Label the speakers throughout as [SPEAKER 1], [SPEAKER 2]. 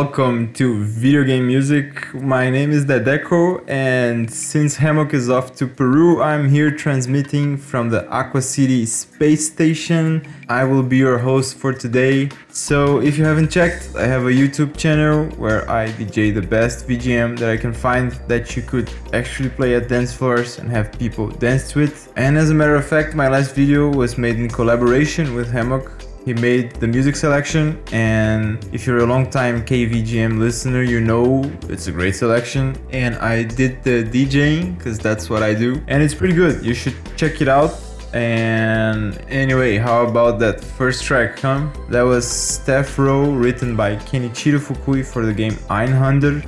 [SPEAKER 1] Welcome to Video Game Music. My name is Dedeco, and since Hammock is off to Peru, I'm here transmitting from the Aqua City Space Station. I will be your host for today. So, if you haven't checked, I have a YouTube channel where I DJ the best VGM that I can find that you could actually play at dance floors and have people dance to it. And as a matter of fact, my last video was made in collaboration with Hammock he made the music selection, and if you're a long time KVGM listener, you know it's a great selection. And I did the DJing because that's what I do, and it's pretty good. You should check it out. And anyway, how about that first track, huh? That was Staff Row, written by Kenichiro Fukui for the game Einhander.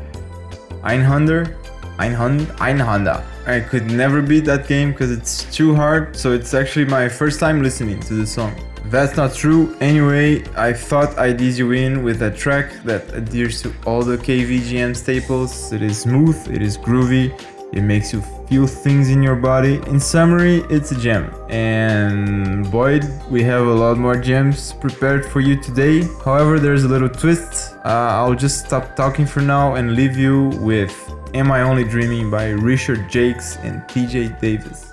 [SPEAKER 1] Einhander? Einhund? Einhander. I could never beat that game because it's too hard, so it's actually my first time listening to the song. That's not true. Anyway, I thought I'd ease you in with a track that adheres to all the KVGM staples. It is smooth, it is groovy, it makes you feel things in your body. In summary, it's a gem. And boy, we have a lot more gems prepared for you today. However, there's a little twist. Uh, I'll just stop talking for now and leave you with Am I Only Dreaming by Richard Jakes and TJ Davis.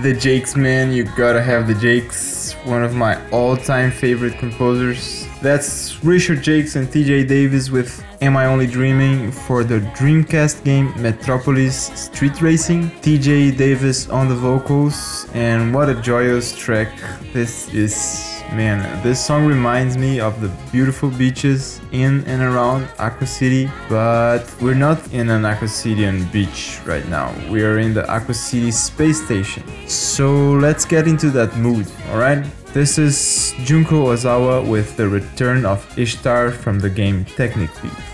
[SPEAKER 1] The Jakes, man, you gotta have the Jakes. One of my all-time favorite composers. That's Richard Jakes and TJ Davis with Am I Only Dreaming for the Dreamcast game Metropolis Street Racing. TJ Davis on the vocals, and what a joyous track this is.
[SPEAKER 2] Man, this song reminds me of the beautiful beaches in and around Aqua City, but we're not in an Aqua Cityan beach right now. We are in the Aqua City space station. So let's get into that mood, alright? This is Junko Ozawa with the return of Ishtar from the game Technic Beat.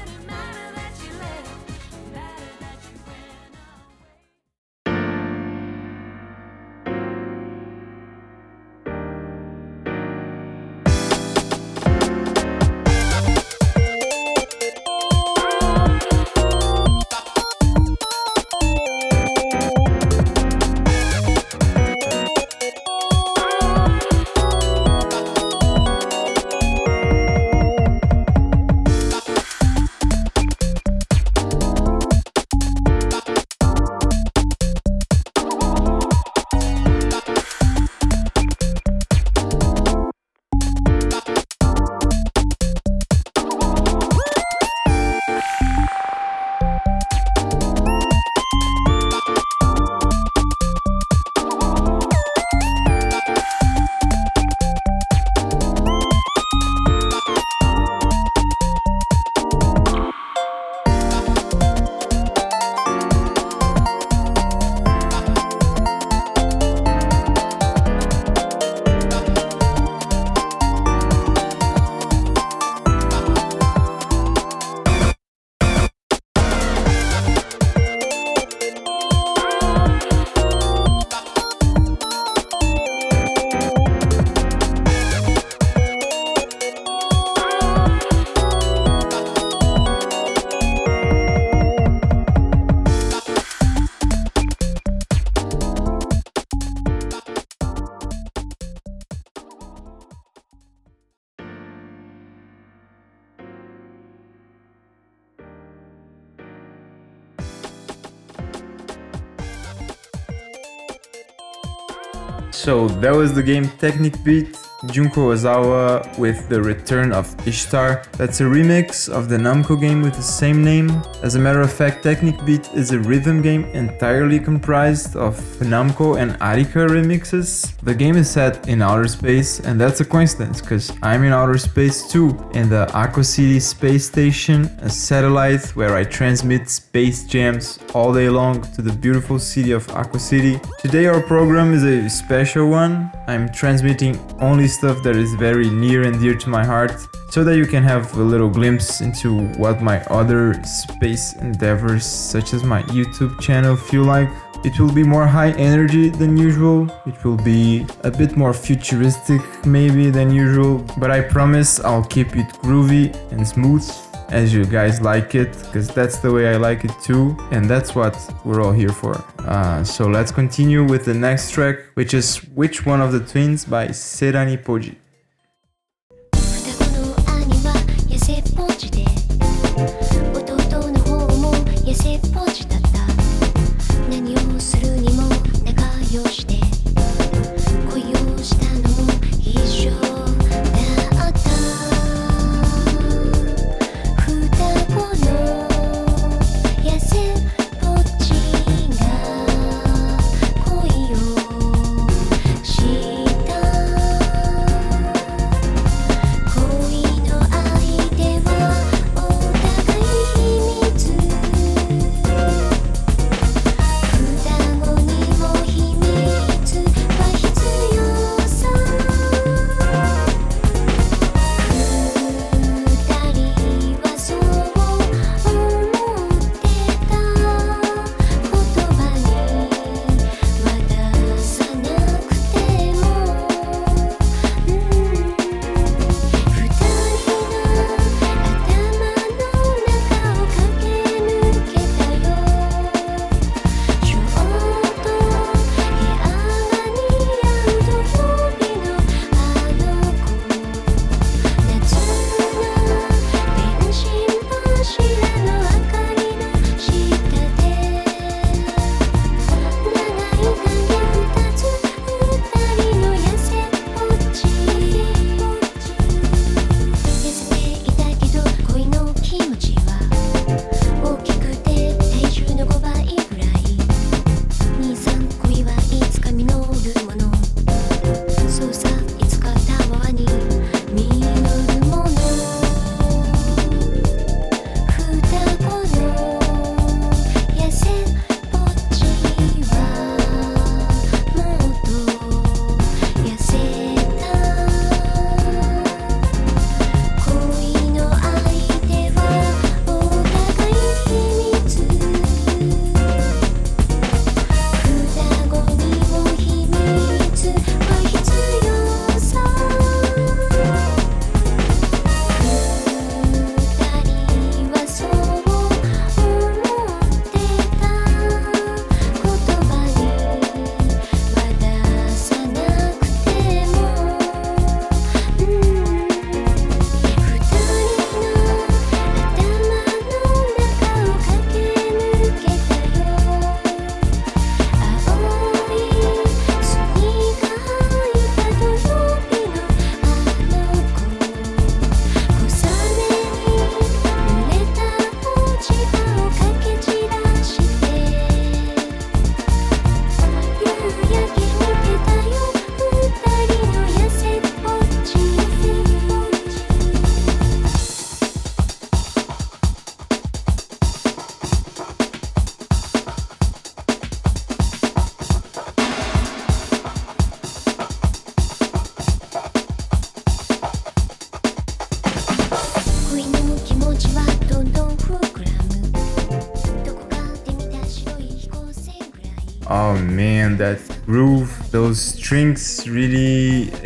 [SPEAKER 2] That was the game Technic Beat. Junko Ozawa with the return of Ishtar. That's a remix of the Namco game with the same name. As a matter of fact, Technic Beat is a rhythm game entirely comprised of Namco and Arika remixes. The game is set in outer space, and that's a coincidence because I'm in outer space too, in the Aqua City space station, a satellite where I transmit space jams all day long to the beautiful city of Aqua City. Today, our program is a special one. I'm transmitting only stuff that is very near and dear to my heart so that you can have a little glimpse into what my other space endeavors, such as my YouTube channel, feel like. It will be more high energy than usual. It will be a bit more futuristic, maybe, than usual. But I promise I'll keep it groovy and smooth as you guys like it, because that's the way I like it too, and that's what we're all here for. Uh, so let's continue with the next track, which is Which One of the Twins by Serani Poji.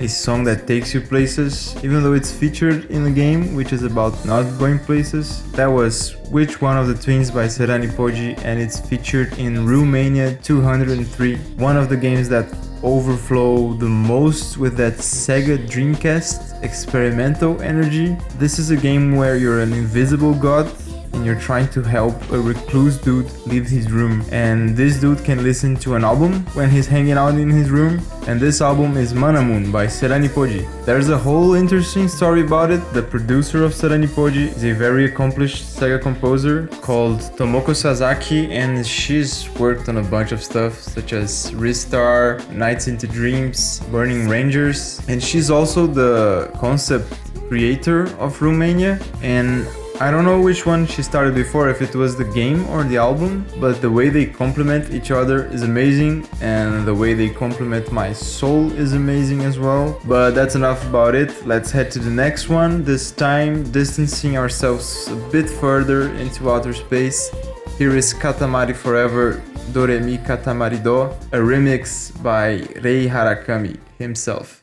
[SPEAKER 2] A song that takes you places, even though it's featured in the game, which is about not going places. That was Which One of the Twins by Serani Poji, and it's featured in Roommania 203, one of the games that overflow the most with that Sega Dreamcast experimental energy. This is a game where you're an invisible god and you're trying to help a recluse dude leave his room. And this dude can listen to an album when he's hanging out in his room. And this album is Manamoon by Serani Poji. There's a whole interesting story about it. The producer of Serani Poji is a very accomplished Sega composer called Tomoko Sasaki, and she's worked on a bunch of stuff such as Ristar, Nights into Dreams, Burning Rangers, and she's also the concept creator of Roommania and I don't know which one she started before, if it was the game or the album, but the way they complement each other is amazing, and the way they complement my soul is amazing as well. But that's enough about it. Let's head to the next one, this time distancing ourselves a bit further into outer space. Here is Katamari Forever, Doremi Katamari Do, a remix by Rei Harakami himself.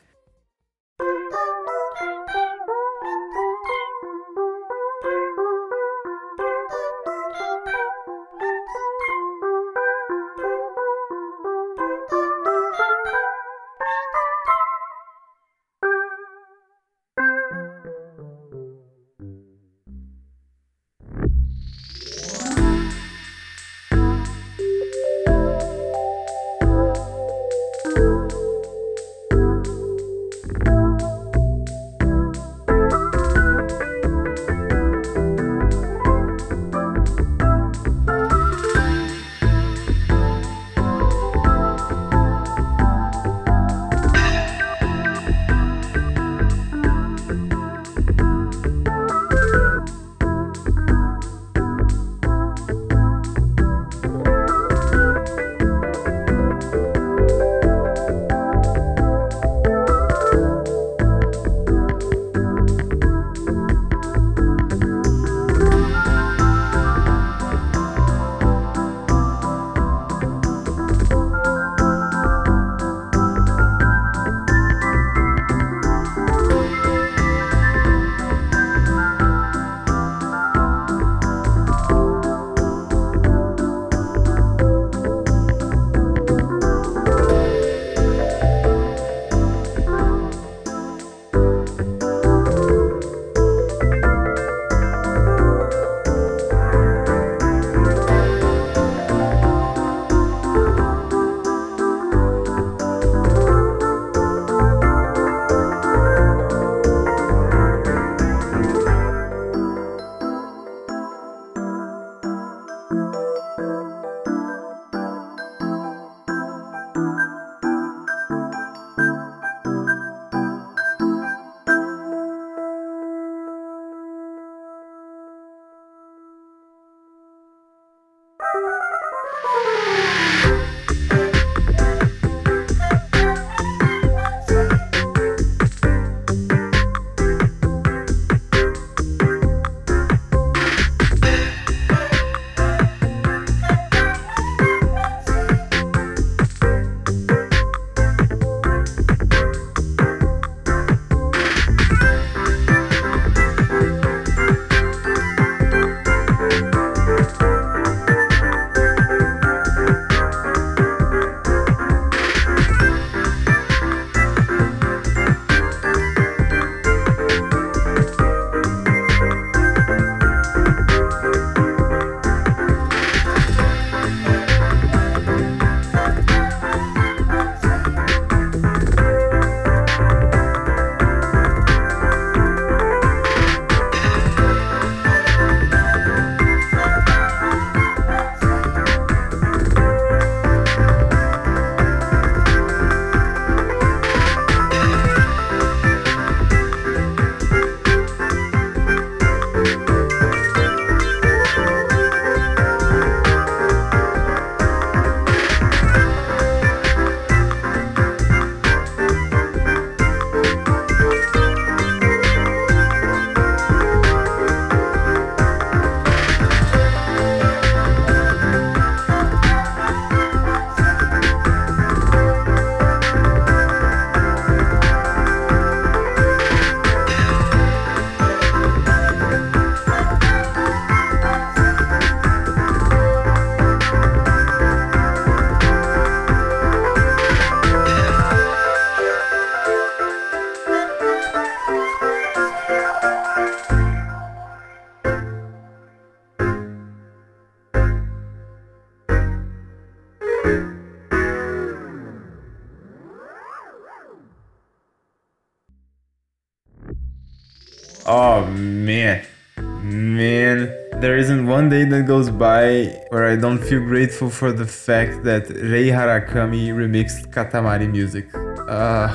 [SPEAKER 2] By where I don't feel grateful for the fact that Rei Harakami remixed Katamari music. Uh,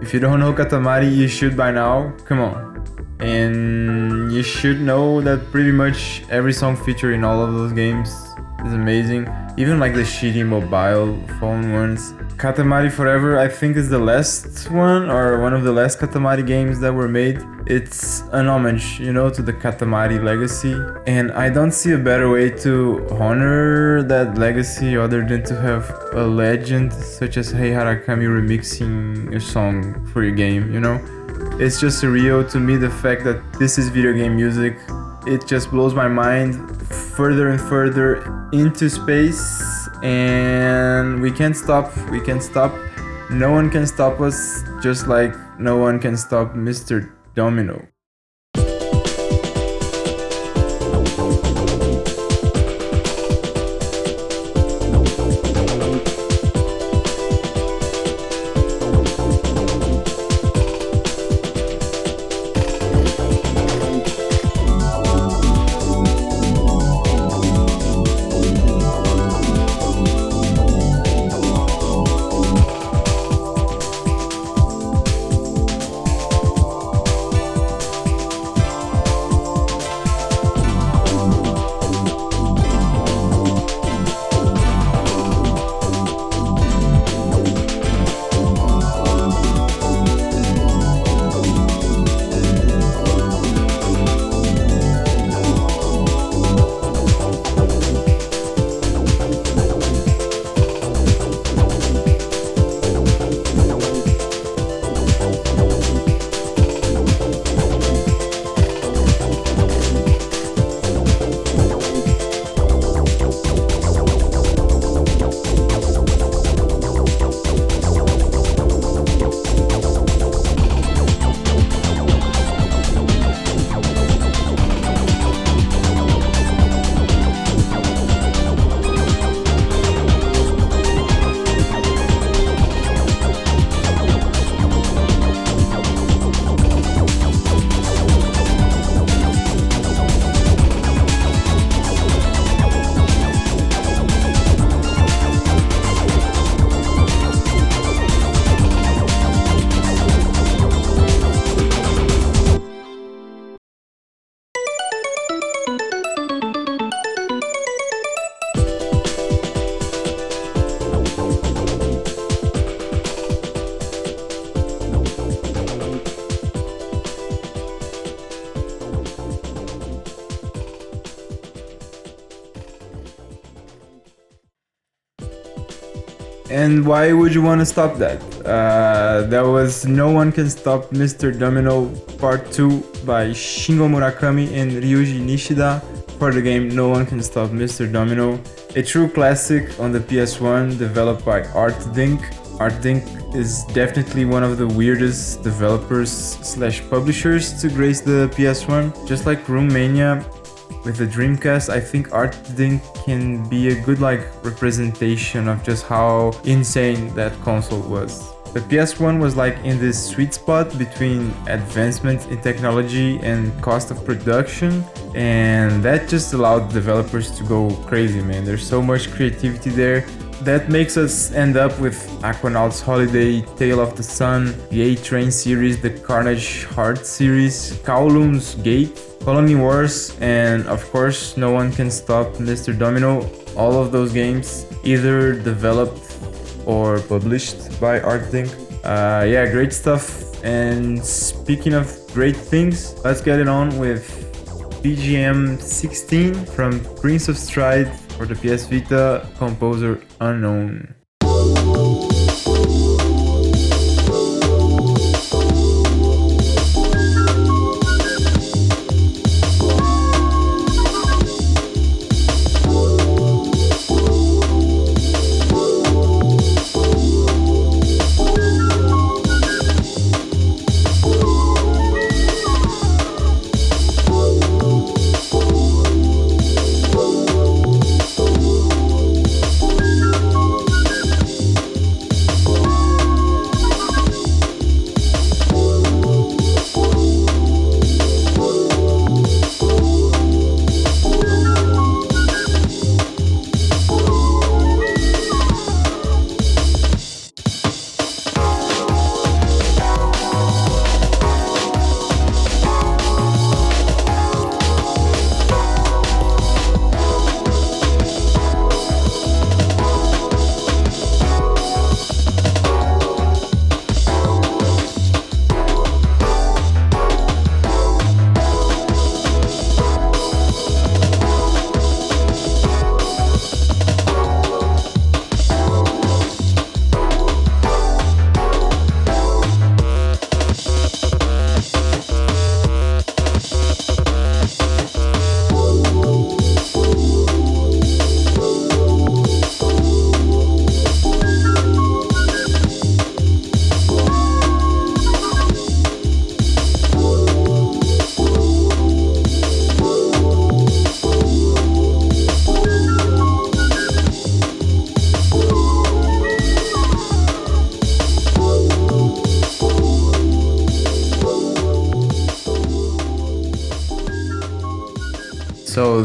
[SPEAKER 2] if you don't know Katamari, you should by now. Come on. And you should know that pretty much every song featured in all of those games is amazing. Even like the shitty mobile phone ones. Katamari Forever, I think, is the last one or one of the last Katamari games that were made. It's an homage, you know, to the Katamari legacy. And I don't see a better way to honor that legacy other than to have a legend such as Rei Harakami remixing a song for your game, you know? It's just surreal to me the fact that this is video game music. It just blows my mind further and further into space and we can't stop we can't stop. No one can stop us just like no one can stop mr domino And why would you want to stop that? Uh, that was No One Can Stop Mr. Domino Part 2 by Shingo Murakami and Ryuji Nishida for the game No One Can Stop Mr. Domino. A true classic on the PS1 developed by Artdink. Artdink is definitely one of the weirdest developers slash publishers to grace the PS1. Just like Roommania, with the Dreamcast, I think Art Artdink can be a good like representation of just how insane that console was. The PS1 was like in this sweet spot between advancement in technology and cost of production, and that just allowed developers to go crazy, man. There's so much creativity there. That makes us end up with Aquanauts Holiday, Tail of the Sun, the A Train series, the Carnage Heart series, Kowloon's Gate, Colony Wars, and of course, No One Can Stop Mr. Domino. All of those games either developed or published by Artdink. Uh, yeah, great stuff. And speaking of great things, let's get it on with BGM 16 from Prince of Stride for the PS Vita, composer unknown.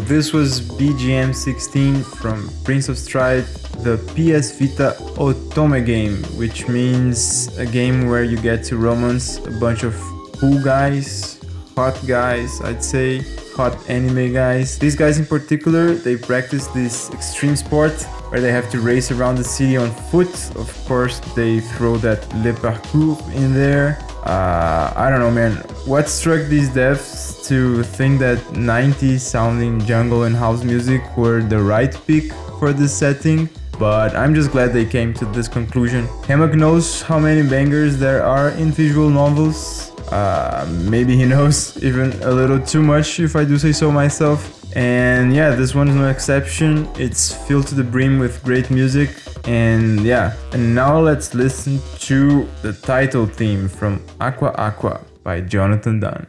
[SPEAKER 2] This was BGM 16 from Prince of Stride, the PS Vita Otome game, which means a game where you get to romance a bunch of cool guys, hot guys, I'd say, hot anime guys. These guys in particular, they practice this extreme sport where they have to race around the city on foot. Of course, they throw that le parcours in there. Uh, I don't know, man. What struck these devs to think that 90s sounding jungle and house music were the right pick for this setting? But I'm just glad they came to this conclusion. Hammock knows how many bangers there are in visual novels. Uh, maybe he knows even a little too much, if I do say so myself. And yeah, this one is no exception. It's filled to the brim with great music. And yeah, and now let's listen to the title theme from Aqua Aqua by Jonathan Dunn.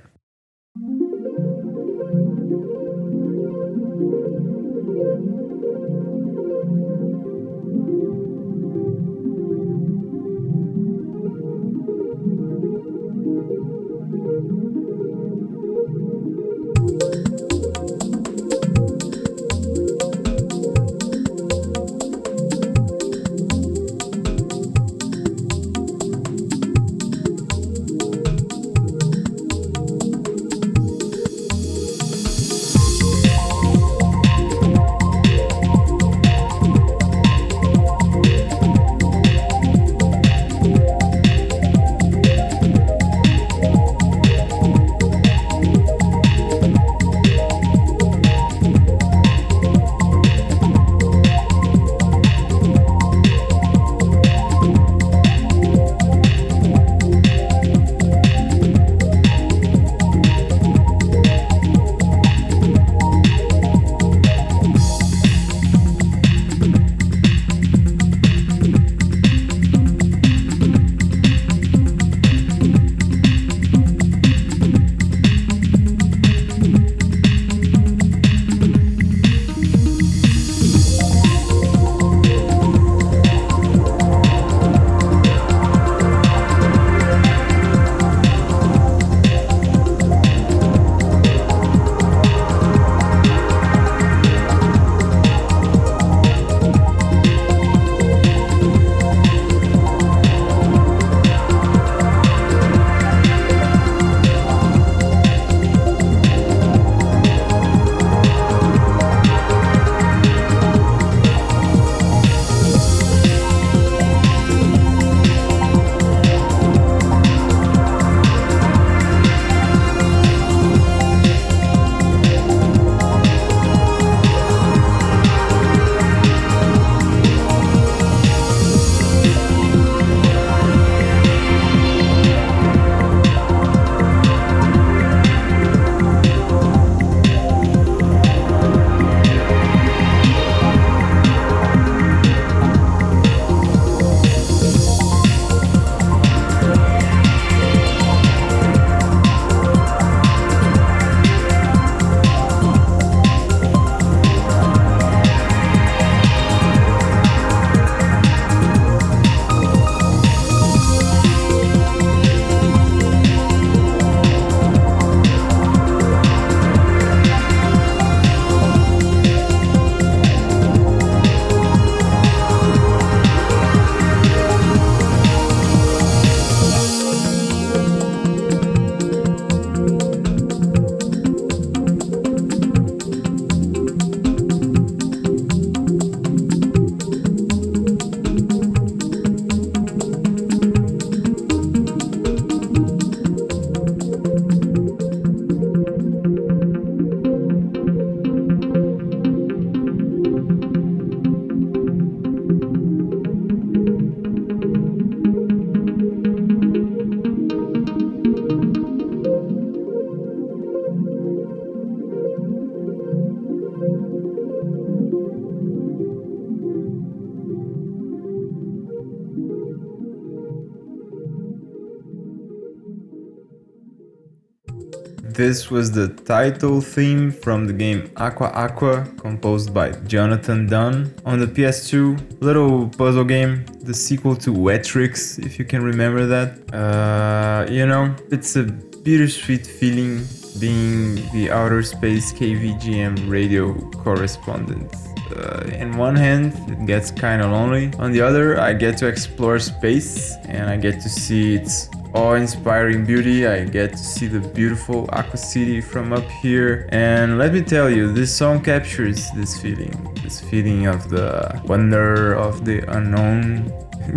[SPEAKER 2] This was the title theme from the game Aqua Aqua, composed by Jonathan Dunn on the PS2. Little puzzle game, the sequel to Wetrix, if you can remember that. Uh, you know, it's a bittersweet feeling being the outer space KVGM radio correspondent. Uh, in one hand, it gets kind of lonely. On the other, I get to explore space and I get to see its awe-inspiring beauty. I get to see the beautiful Aqua City from up here. And let me tell you, this song captures this feeling. This feeling of the wonder of the unknown,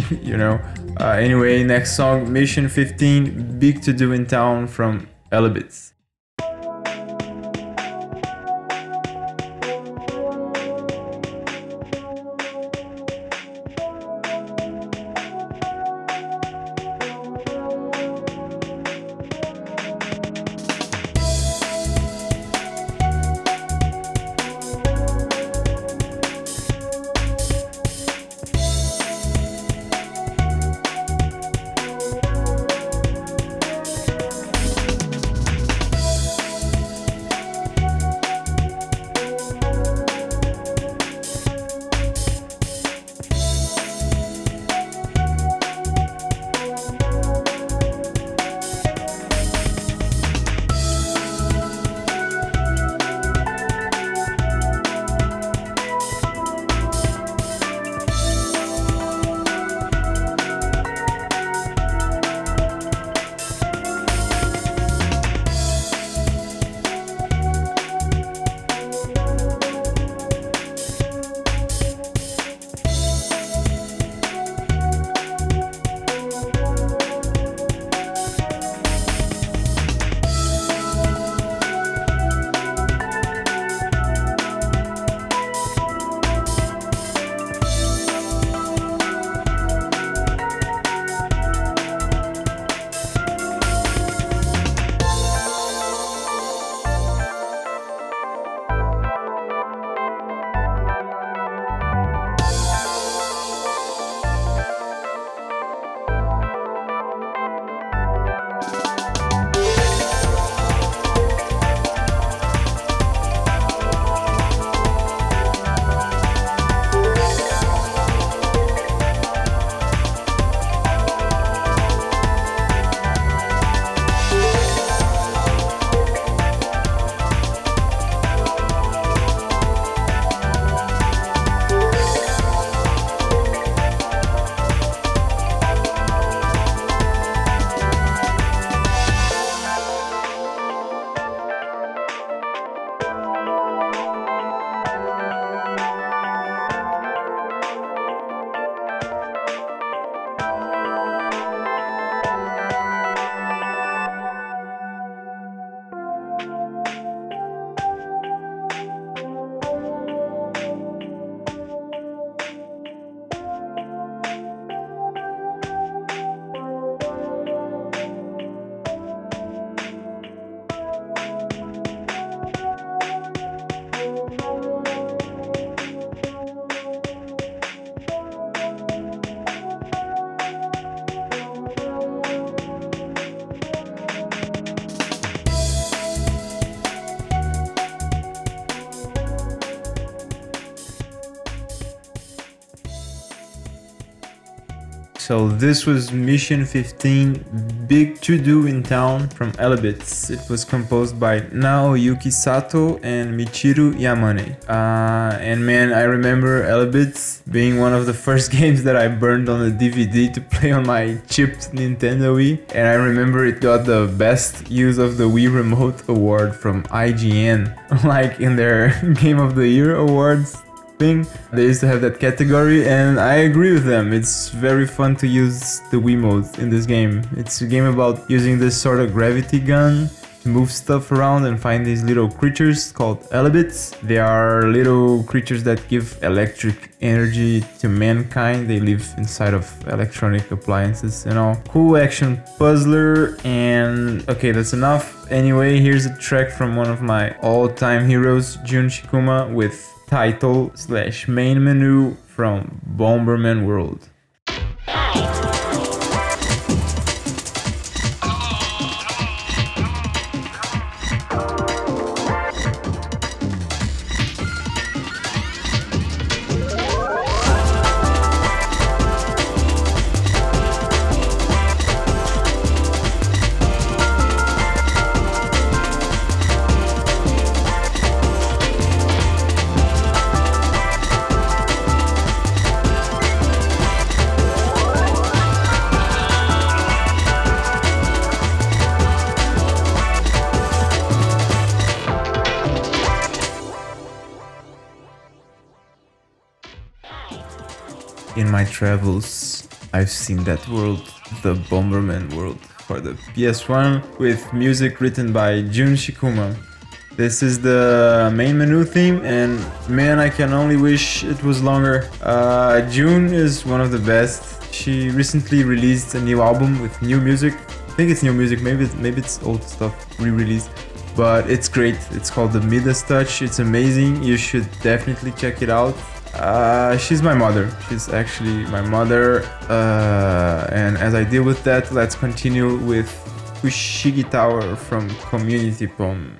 [SPEAKER 2] you know. Uh, anyway, next song, Mission 15, Big To Do in Town from Elebits. So this was Mission 15, Big To Do in Town from Elebits. It was composed by Naoyuki Sato and Michiru Yamane. Uh, and man, I remember Elebits being one of the first games that I burned on a DVD to play on my chipped Nintendo Wii. And I remember it got the best use of the Wii Remote Award from IGN, like in their Game of the Year awards thing. They used to have that category, and I agree with them. It's very fun to use the Wii Wiimote in this game. It's a game about using this sort of gravity gun move stuff around and find these little creatures called Elebits. They are little creatures that give electric energy to mankind. They live inside of electronic appliances, you know. Cool action puzzler, and okay, that's enough. Anyway, here's a track from one of my all-time heroes, Jun Chikuma, with title slash main menu from Bomberman World. My travels, I've seen that world, the Bomberman world, for the PS1 with music written by Jun Chikuma. This is the main menu theme, and man, I can only wish it was longer. Uh, Jun is one of the best. She recently released a new album with new music. I think it's new music, maybe it's, maybe it's old stuff re-released, but it's great. It's called the Midas Touch. It's amazing. You should definitely check it out. Uh, she's my mother. She's actually my mother. Uh, and as I deal with that, let's continue with Fushigi Tower from Community Pom.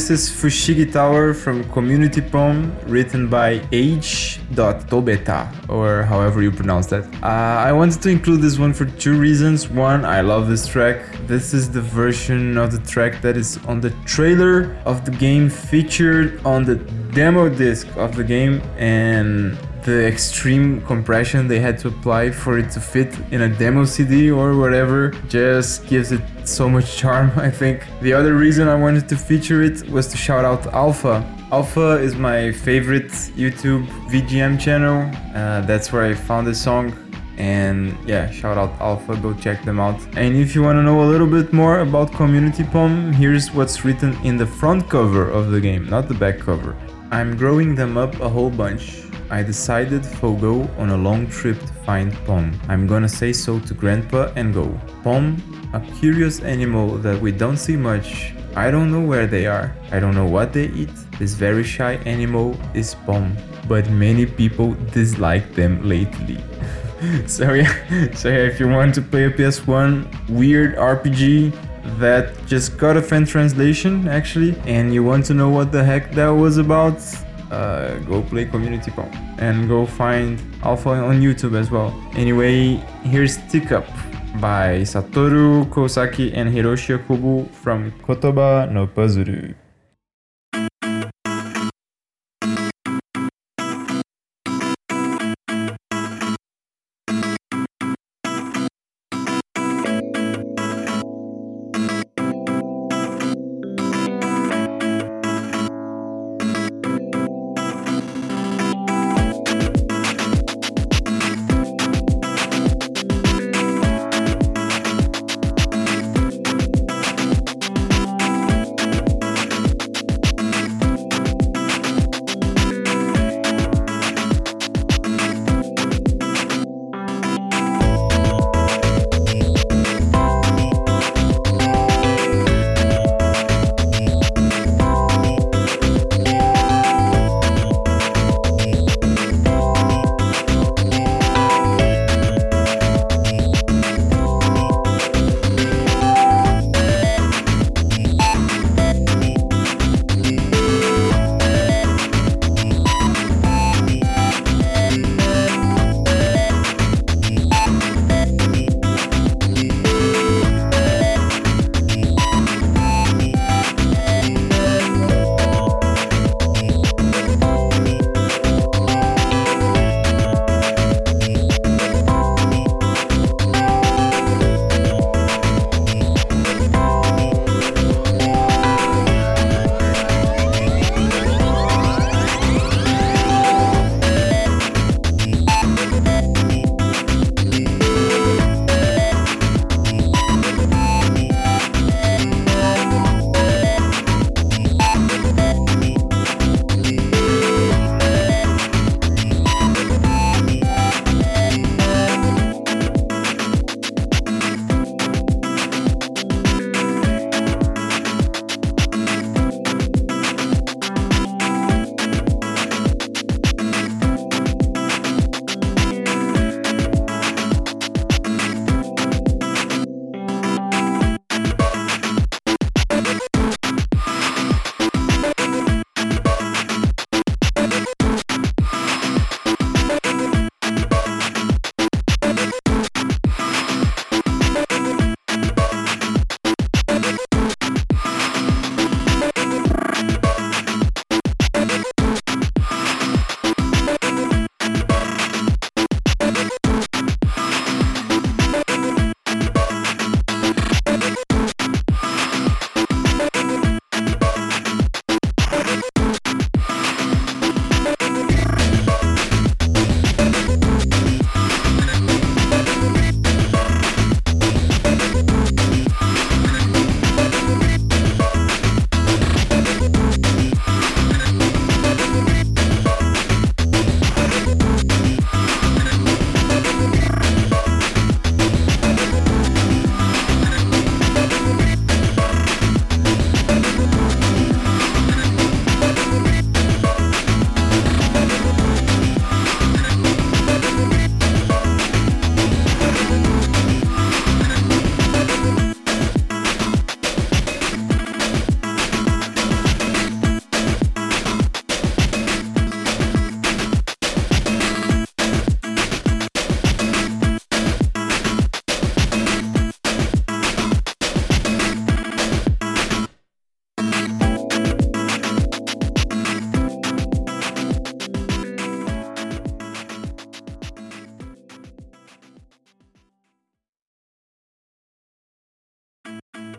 [SPEAKER 2] This is Fushigi Tower from Community Pom, written by H.Tobeta, or however you pronounce that. Uh, I wanted to include this one for two reasons. One, I love this track. This is the version of the track that is on the trailer of the game featured on the demo disc of the game, and the extreme compression they had to apply for it to fit in a demo CD or whatever just gives it so much charm, I think. The other reason I wanted to feature it was to shout out Alpha. Alpha is my favorite YouTube VGM channel. Uh, that's where I found the song. And yeah, shout out Alpha, go check them out. And if you want to know a little bit more about Community Pom, here's what's written in the front cover of the game, not the back cover. I'm growing them up a whole bunch. I decided to go on a long trip to find Pom. I'm gonna say so to Grandpa and go. Pom, a curious animal that we don't see much. I don't know where they are. I don't know what they eat. This very shy animal is Pom, but many people dislike them lately. so yeah, so yeah, if you want to play a PS1 weird RPG that just got a fan translation actually, and you want to know what the heck that was about, uh, go play Community Pom and go find Alpha on YouTube as well. Anyway, here's Tick Up by Satoru Kosaki and Hiroshi Okubo from Kotoba no Pazuru.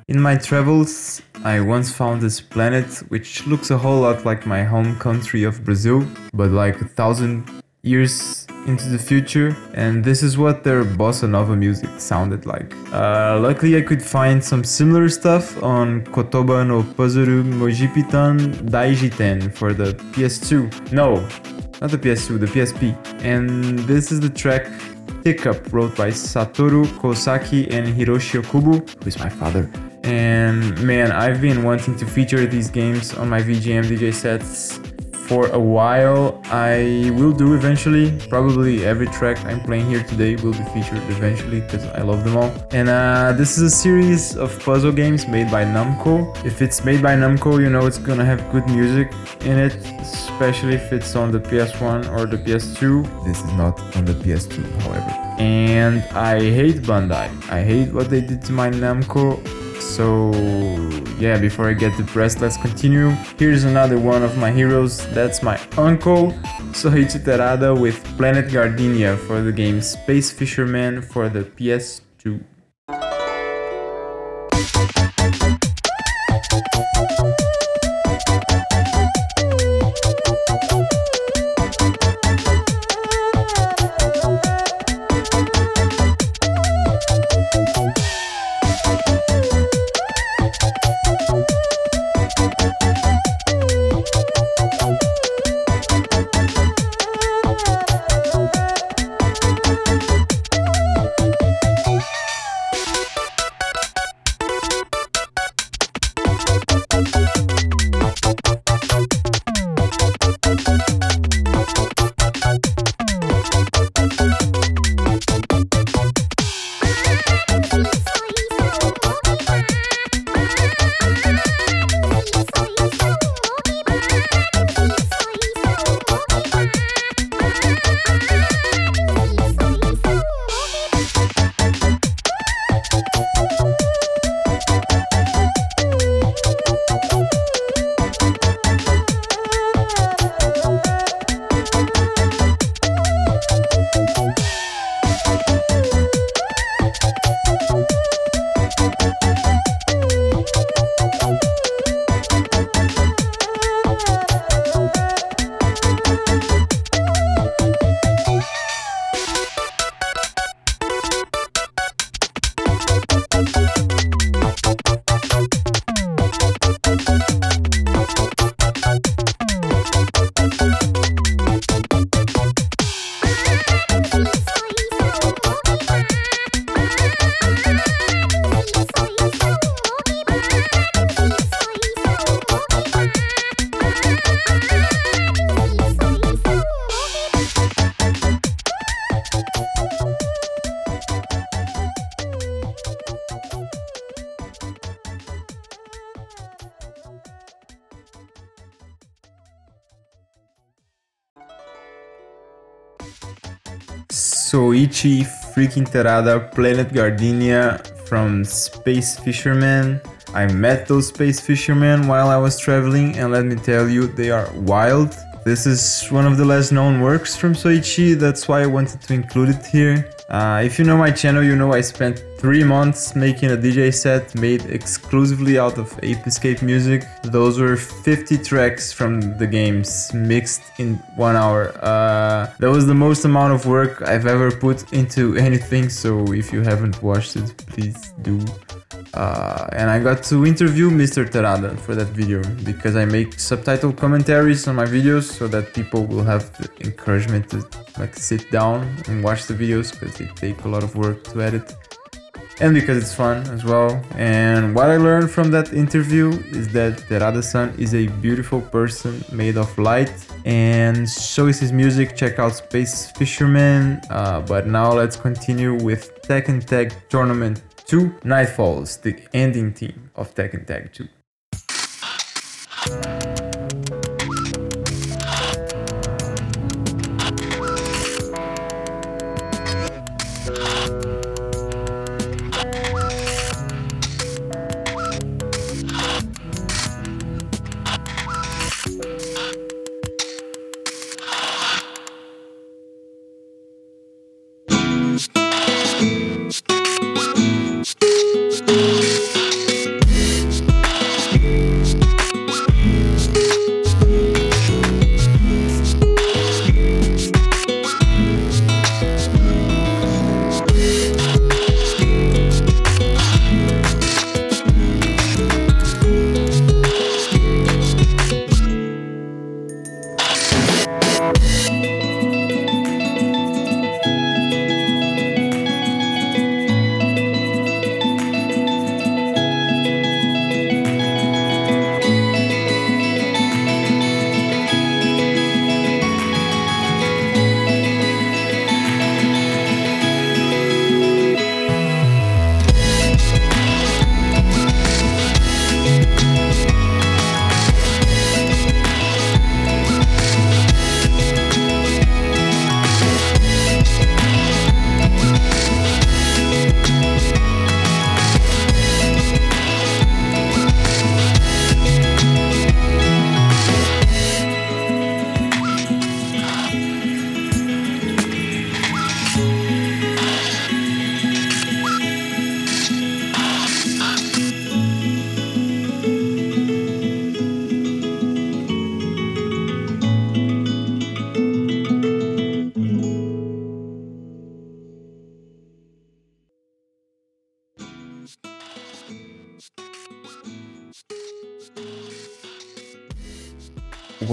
[SPEAKER 2] In my travels, I once found this planet which looks a whole lot like my home country of Brazil, but like a thousand years into the future, and this is what their bossa nova music sounded like. Uh, luckily, I could find some similar stuff on Kotoba no Pazuru Mojipittan Daijiten for the PS2. No, not the PS2, the PSP. And this is the track Hiccup, wrote by Satoru Kosaki and Hiroshi Okubo, who is my father. And man, I've been wanting to feature these games on my VGM DJ sets for a while. I will do eventually. Probably every track I'm playing here today will be featured eventually because I love them all. And uh, this is a series of puzzle games made by Namco. If it's made by Namco, you know it's gonna have good music in it, especially if it's on the PS1 or the PS2. This is not on the PS2, however. And I hate Bandai. I hate what they did to my Namco so yeah, before I get depressed, let's continue. Here's another one of my heroes. That's my uncle, Soichi Terada with Planet Gardenia for the game Space Fisherman for the PS2. Soichi freaking Terada, Planet Gardenia from Space Fisherman. I met those space fishermen while I was traveling, and let me tell you, they are wild. This is one of the less known works from Soichi, that's why I wanted to include it here. Uh, if you know my channel, you know I spent three months making a DJ set made exclusively out of Ape Escape music. Those were 50 tracks from the games mixed in one hour. Uh, that was the most amount of work I've ever put into anything, so if you haven't watched it, please do. Uh, and I got to interview Mr. Terada for that video because I make subtitle commentaries on my videos so that people will have the encouragement to like sit down and watch the videos because they take a lot of work to edit and because it's fun as well. And what I learned from that interview is that Terada-san is a beautiful person made of light and so is his music. Check out Space Fisherman. Uh, but now let's continue with Tekken Tag Tournament 2 Nightfalls, the ending team of Tekken Tag 2.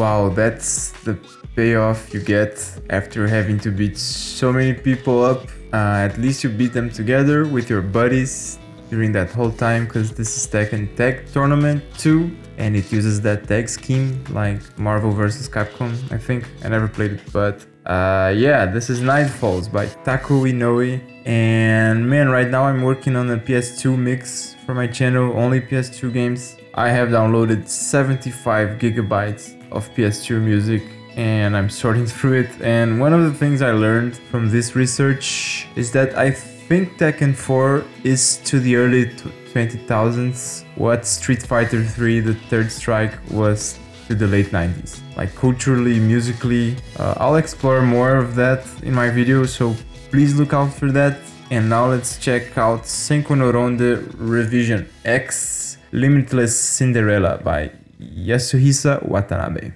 [SPEAKER 2] Wow, that's the payoff you get after having to beat so many people up. Uh, at least you beat them together with your buddies during that whole time because this is Tekken Tag Tournament 2 and it uses that tag scheme like Marvel vs. Capcom, I think. I never played it, but uh, yeah, this is Nightfalls by Taku Inoue. And man, right now I'm working on a PS2 mix for my channel, only PS2 games. I have downloaded 75 gigabytes of PS2 music and I'm sorting through it. And one of the things I learned from this research is that I think Tekken 4 is to the early 2000s what Street Fighter 3 The Third Strike was to the late 90s. Like culturally, musically, uh, I'll explore more of that in my video, so please look out for that. And now let's check out Senko no Ronde Revision X Limitless Cinderella by Yasuhisa Watanabe.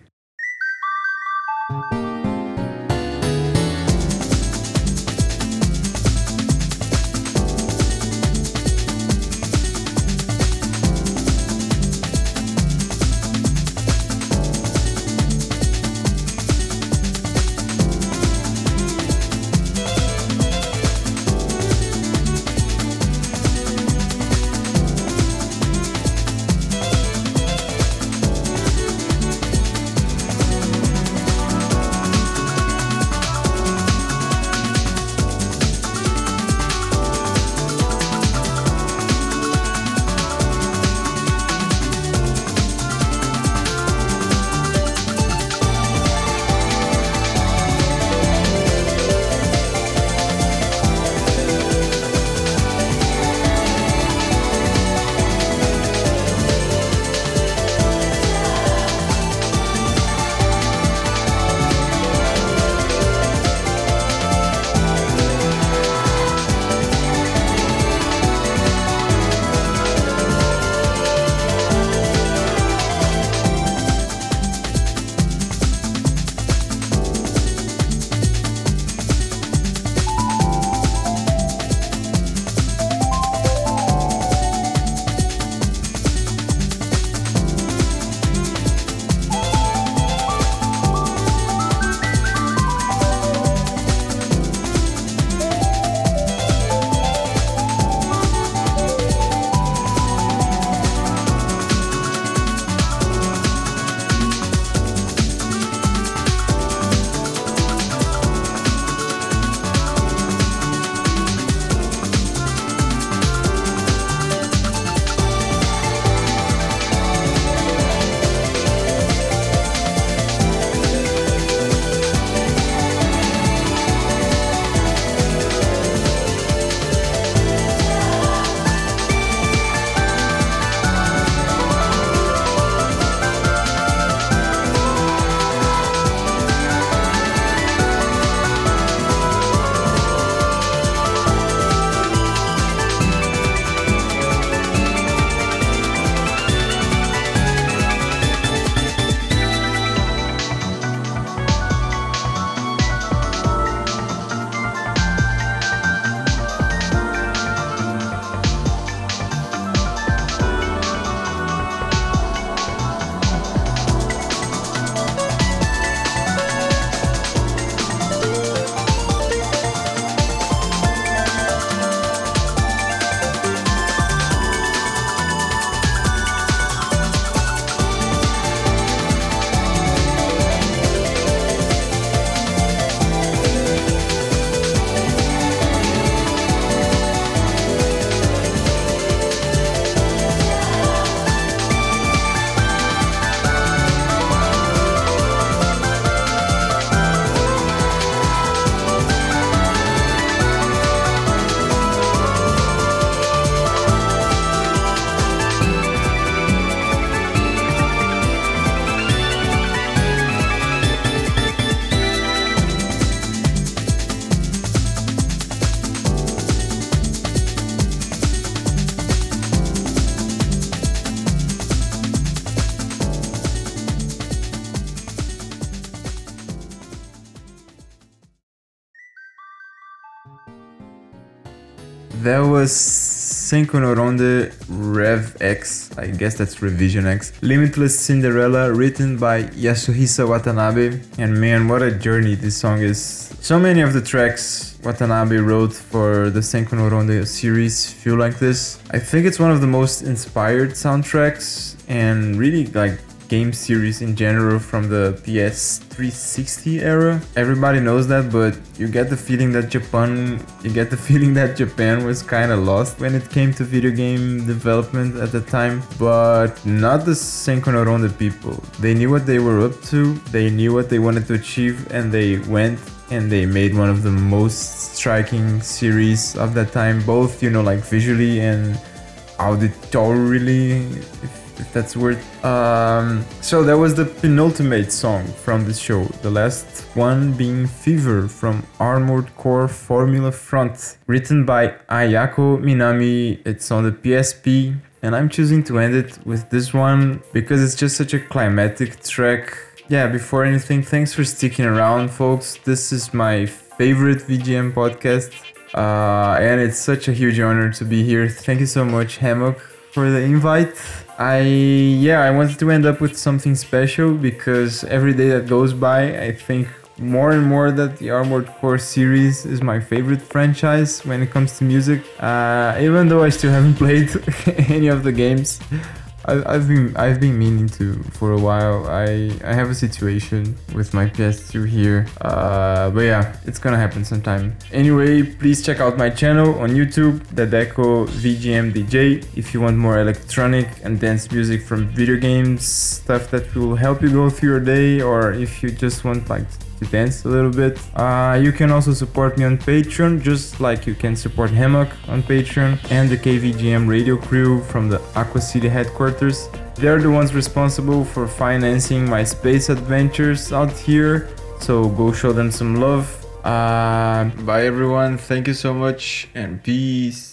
[SPEAKER 2] Was Senko no Ronde Rev X, I guess that's Revision X, Limitless Cinderella, written by Yasuhisa Watanabe. And man, what a journey this song is. So many of the tracks Watanabe wrote for the Senko no Ronde series feel like this. I think it's one of the most inspired soundtracks and really like game series in general from the PS 360 era. Everybody knows that, but you get the feeling that Japan, you get the feeling that Japan was kind of lost when it came to video game development at the time. But not the Senko people. They knew what they were up to, they knew what they wanted to achieve, and they went and they made one of the most striking series of that time, both you know like visually and auditorily, if if that's word. Um, so that was the penultimate song from this show. The last one being Fever from Armored Core Formula Front, written by Ayako Minami. It's on the PSP. And I'm choosing to end it with this one because it's just such a climatic track. Yeah, before anything, thanks for sticking around, folks. This is my favorite VGM podcast. Uh, and it's such a huge honor to be here. Thank you so much, Hammock, for the invite. I yeah, I wanted to end up with something special because every day that goes by, I think more and more that the Armored Core series is my favorite franchise when it comes to music. Uh, even though I still haven't played any of the games, I, I've been I've been meaning to for a while. I I have a situation with my PS2 here, uh, but yeah, it's gonna happen sometime. Anyway, please check out my channel on YouTube, the Deco VGM DJ, if you want more electronic and dance music from video games, stuff that will help you go through your day, or if you just want like dance a little bit. Uh, you can also support me on Patreon, just like you can support Hammock on Patreon and the KVGM radio crew from the Aqua City headquarters. They're the ones responsible for financing my space adventures out here, so go show them some love. Uh, bye everyone, thank you so much, and peace.